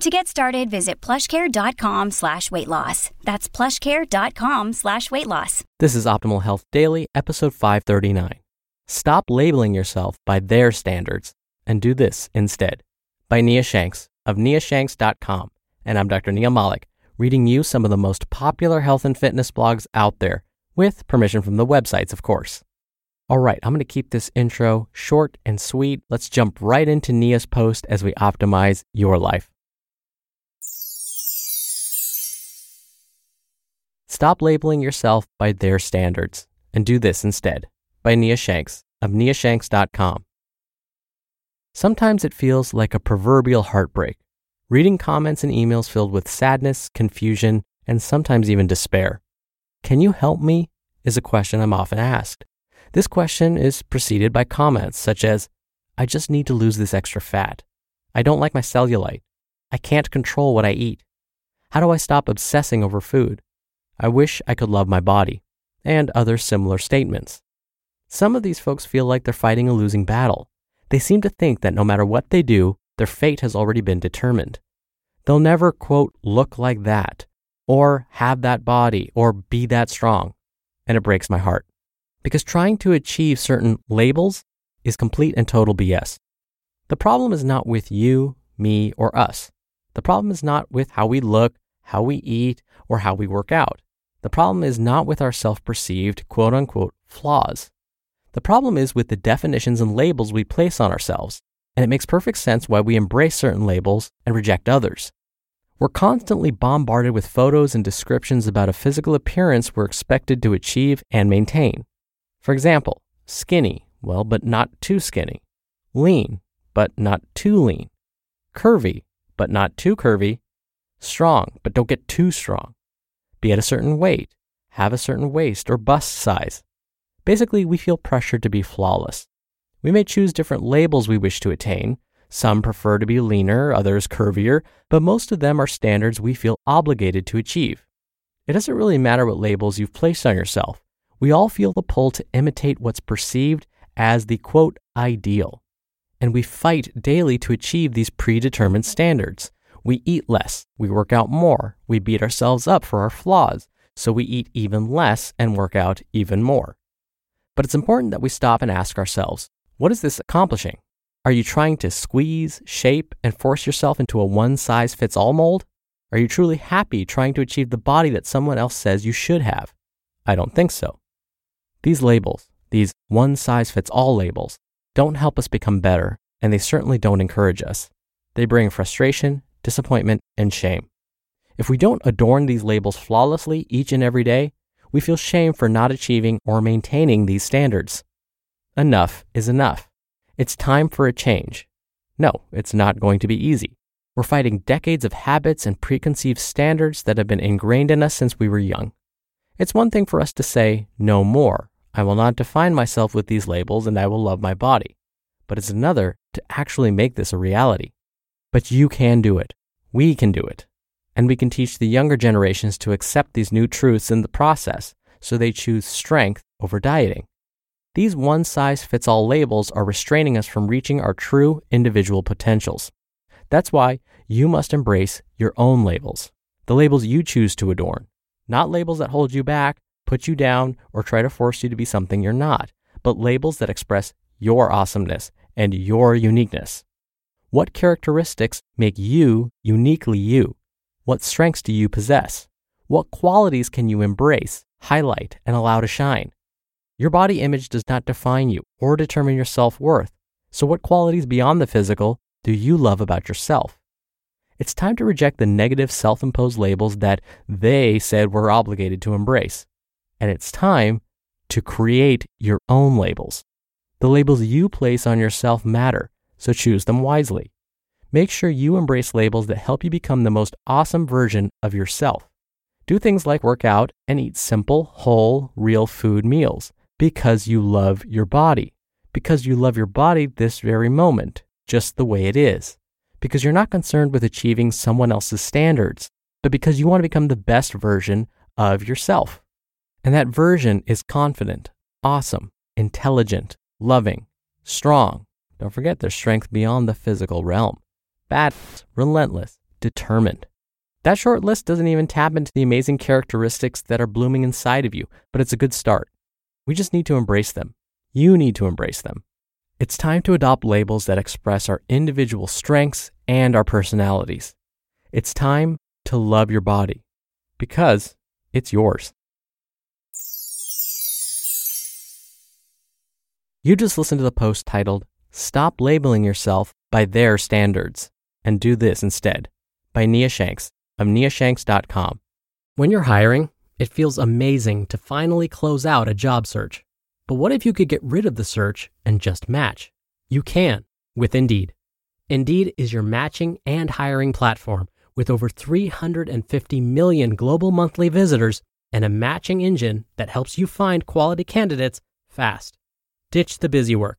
To get started, visit plushcare.com slash weight loss. That's plushcare.com slash weight loss. This is Optimal Health Daily, episode 539. Stop labeling yourself by their standards and do this instead. By Nia Shanks of niashanks.com. And I'm Dr. Neal Malik, reading you some of the most popular health and fitness blogs out there, with permission from the websites, of course. All right, I'm going to keep this intro short and sweet. Let's jump right into Nia's post as we optimize your life. Stop labeling yourself by their standards and do this instead. By Nia Shanks of niashanks.com. Sometimes it feels like a proverbial heartbreak, reading comments and emails filled with sadness, confusion, and sometimes even despair. Can you help me? is a question I'm often asked. This question is preceded by comments such as, I just need to lose this extra fat. I don't like my cellulite. I can't control what I eat. How do I stop obsessing over food? I wish I could love my body, and other similar statements. Some of these folks feel like they're fighting a losing battle. They seem to think that no matter what they do, their fate has already been determined. They'll never, quote, look like that, or have that body, or be that strong. And it breaks my heart. Because trying to achieve certain labels is complete and total BS. The problem is not with you, me, or us. The problem is not with how we look, how we eat, or how we work out. The problem is not with our self perceived, quote unquote, flaws. The problem is with the definitions and labels we place on ourselves, and it makes perfect sense why we embrace certain labels and reject others. We're constantly bombarded with photos and descriptions about a physical appearance we're expected to achieve and maintain. For example, skinny, well, but not too skinny. Lean, but not too lean. Curvy, but not too curvy. Strong, but don't get too strong. Be at a certain weight. Have a certain waist or bust size. Basically, we feel pressured to be flawless. We may choose different labels we wish to attain. Some prefer to be leaner, others curvier, but most of them are standards we feel obligated to achieve. It doesn't really matter what labels you've placed on yourself. We all feel the pull to imitate what's perceived as the quote ideal. And we fight daily to achieve these predetermined standards. We eat less, we work out more, we beat ourselves up for our flaws, so we eat even less and work out even more. But it's important that we stop and ask ourselves what is this accomplishing? Are you trying to squeeze, shape, and force yourself into a one size fits all mold? Are you truly happy trying to achieve the body that someone else says you should have? I don't think so. These labels, these one size fits all labels, don't help us become better, and they certainly don't encourage us. They bring frustration, disappointment, and shame. If we don't adorn these labels flawlessly each and every day, we feel shame for not achieving or maintaining these standards. Enough is enough. It's time for a change. No, it's not going to be easy. We're fighting decades of habits and preconceived standards that have been ingrained in us since we were young. It's one thing for us to say, no more. I will not define myself with these labels and I will love my body. But it's another to actually make this a reality. But you can do it. We can do it and we can teach the younger generations to accept these new truths in the process so they choose strength over dieting. These one size fits all labels are restraining us from reaching our true individual potentials. That's why you must embrace your own labels, the labels you choose to adorn, not labels that hold you back, put you down, or try to force you to be something you're not, but labels that express your awesomeness and your uniqueness. What characteristics make you uniquely you? What strengths do you possess? What qualities can you embrace highlight, and allow to shine. Your body image does not define you or determine your self worth. So, what qualities beyond the physical do you love about yourself? It's time to reject the negative self imposed labels that they said we're obligated to embrace. And it's time to create your own labels. The labels you place on yourself matter, so choose them wisely. Make sure you embrace labels that help you become the most awesome version of yourself. Do things like work out and eat simple, whole, real food meals because you love your body, because you love your body this very moment, just the way it is, because you're not concerned with achieving someone else's standards, but because you want to become the best version of yourself. And that version is confident, awesome, intelligent, loving, strong. Don't forget their strength beyond the physical realm. Badass, relentless, determined. That short list doesn't even tap into the amazing characteristics that are blooming inside of you, but it's a good start. We just need to embrace them. You need to embrace them. It's time to adopt labels that express our individual strengths and our personalities. It's time to love your body because it's yours. You just listened to the post titled, Stop Labeling Yourself by Their Standards and Do This Instead by Nia Shanks of niashanks.com. When you're hiring, it feels amazing to finally close out a job search. But what if you could get rid of the search and just match? You can with Indeed. Indeed is your matching and hiring platform with over 350 million global monthly visitors and a matching engine that helps you find quality candidates fast. Ditch the busy work.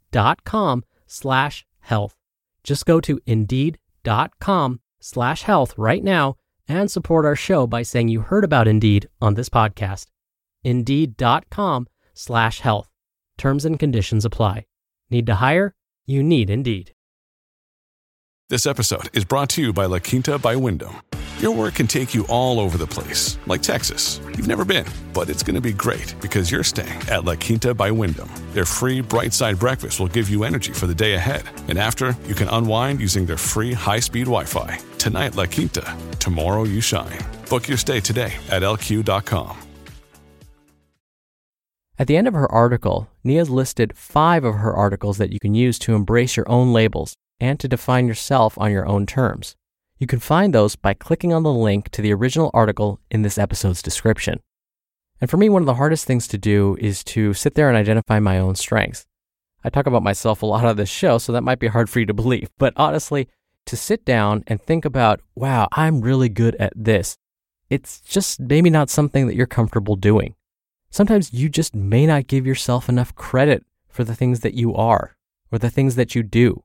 indeed.com slash health. Just go to indeed.com slash health right now and support our show by saying you heard about Indeed on this podcast. Indeed.com slash health. Terms and conditions apply. Need to hire? You need Indeed. This episode is brought to you by La Quinta by Wyndham. Your work can take you all over the place, like Texas. You've never been, but it's going to be great because you're staying at La Quinta by Wyndham. Their free bright side breakfast will give you energy for the day ahead. And after, you can unwind using their free high speed Wi Fi. Tonight, La Quinta. Tomorrow, you shine. Book your stay today at lq.com. At the end of her article, Nia's listed five of her articles that you can use to embrace your own labels and to define yourself on your own terms. You can find those by clicking on the link to the original article in this episode's description. And for me, one of the hardest things to do is to sit there and identify my own strengths. I talk about myself a lot on this show, so that might be hard for you to believe. But honestly, to sit down and think about, wow, I'm really good at this, it's just maybe not something that you're comfortable doing. Sometimes you just may not give yourself enough credit for the things that you are or the things that you do.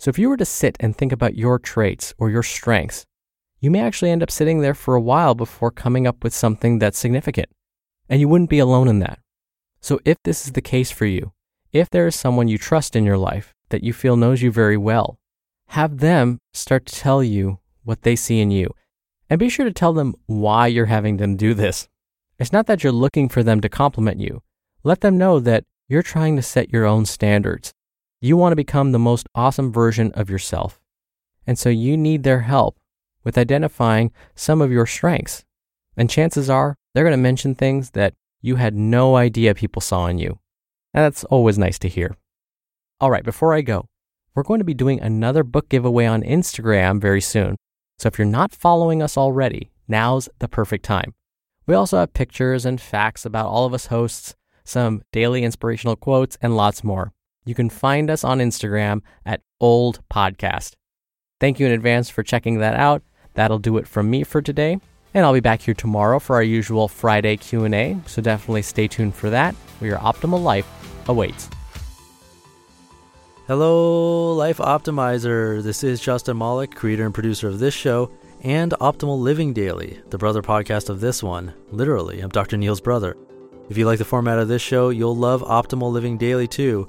So if you were to sit and think about your traits or your strengths, you may actually end up sitting there for a while before coming up with something that's significant. And you wouldn't be alone in that. So if this is the case for you, if there is someone you trust in your life that you feel knows you very well, have them start to tell you what they see in you. And be sure to tell them why you're having them do this. It's not that you're looking for them to compliment you. Let them know that you're trying to set your own standards you want to become the most awesome version of yourself. And so you need their help with identifying some of your strengths. And chances are they're going to mention things that you had no idea people saw in you. And that's always nice to hear. All right, before I go, we're going to be doing another book giveaway on Instagram very soon. So if you're not following us already, now's the perfect time. We also have pictures and facts about all of us hosts, some daily inspirational quotes, and lots more. You can find us on Instagram at Old Podcast. Thank you in advance for checking that out. That'll do it from me for today, and I'll be back here tomorrow for our usual Friday Q&A, so definitely stay tuned for that. Where your optimal life awaits. Hello, Life Optimizer. This is Justin Malik, creator and producer of this show and Optimal Living Daily, the brother podcast of this one. Literally, I'm Dr. Neal's brother. If you like the format of this show, you'll love Optimal Living Daily too,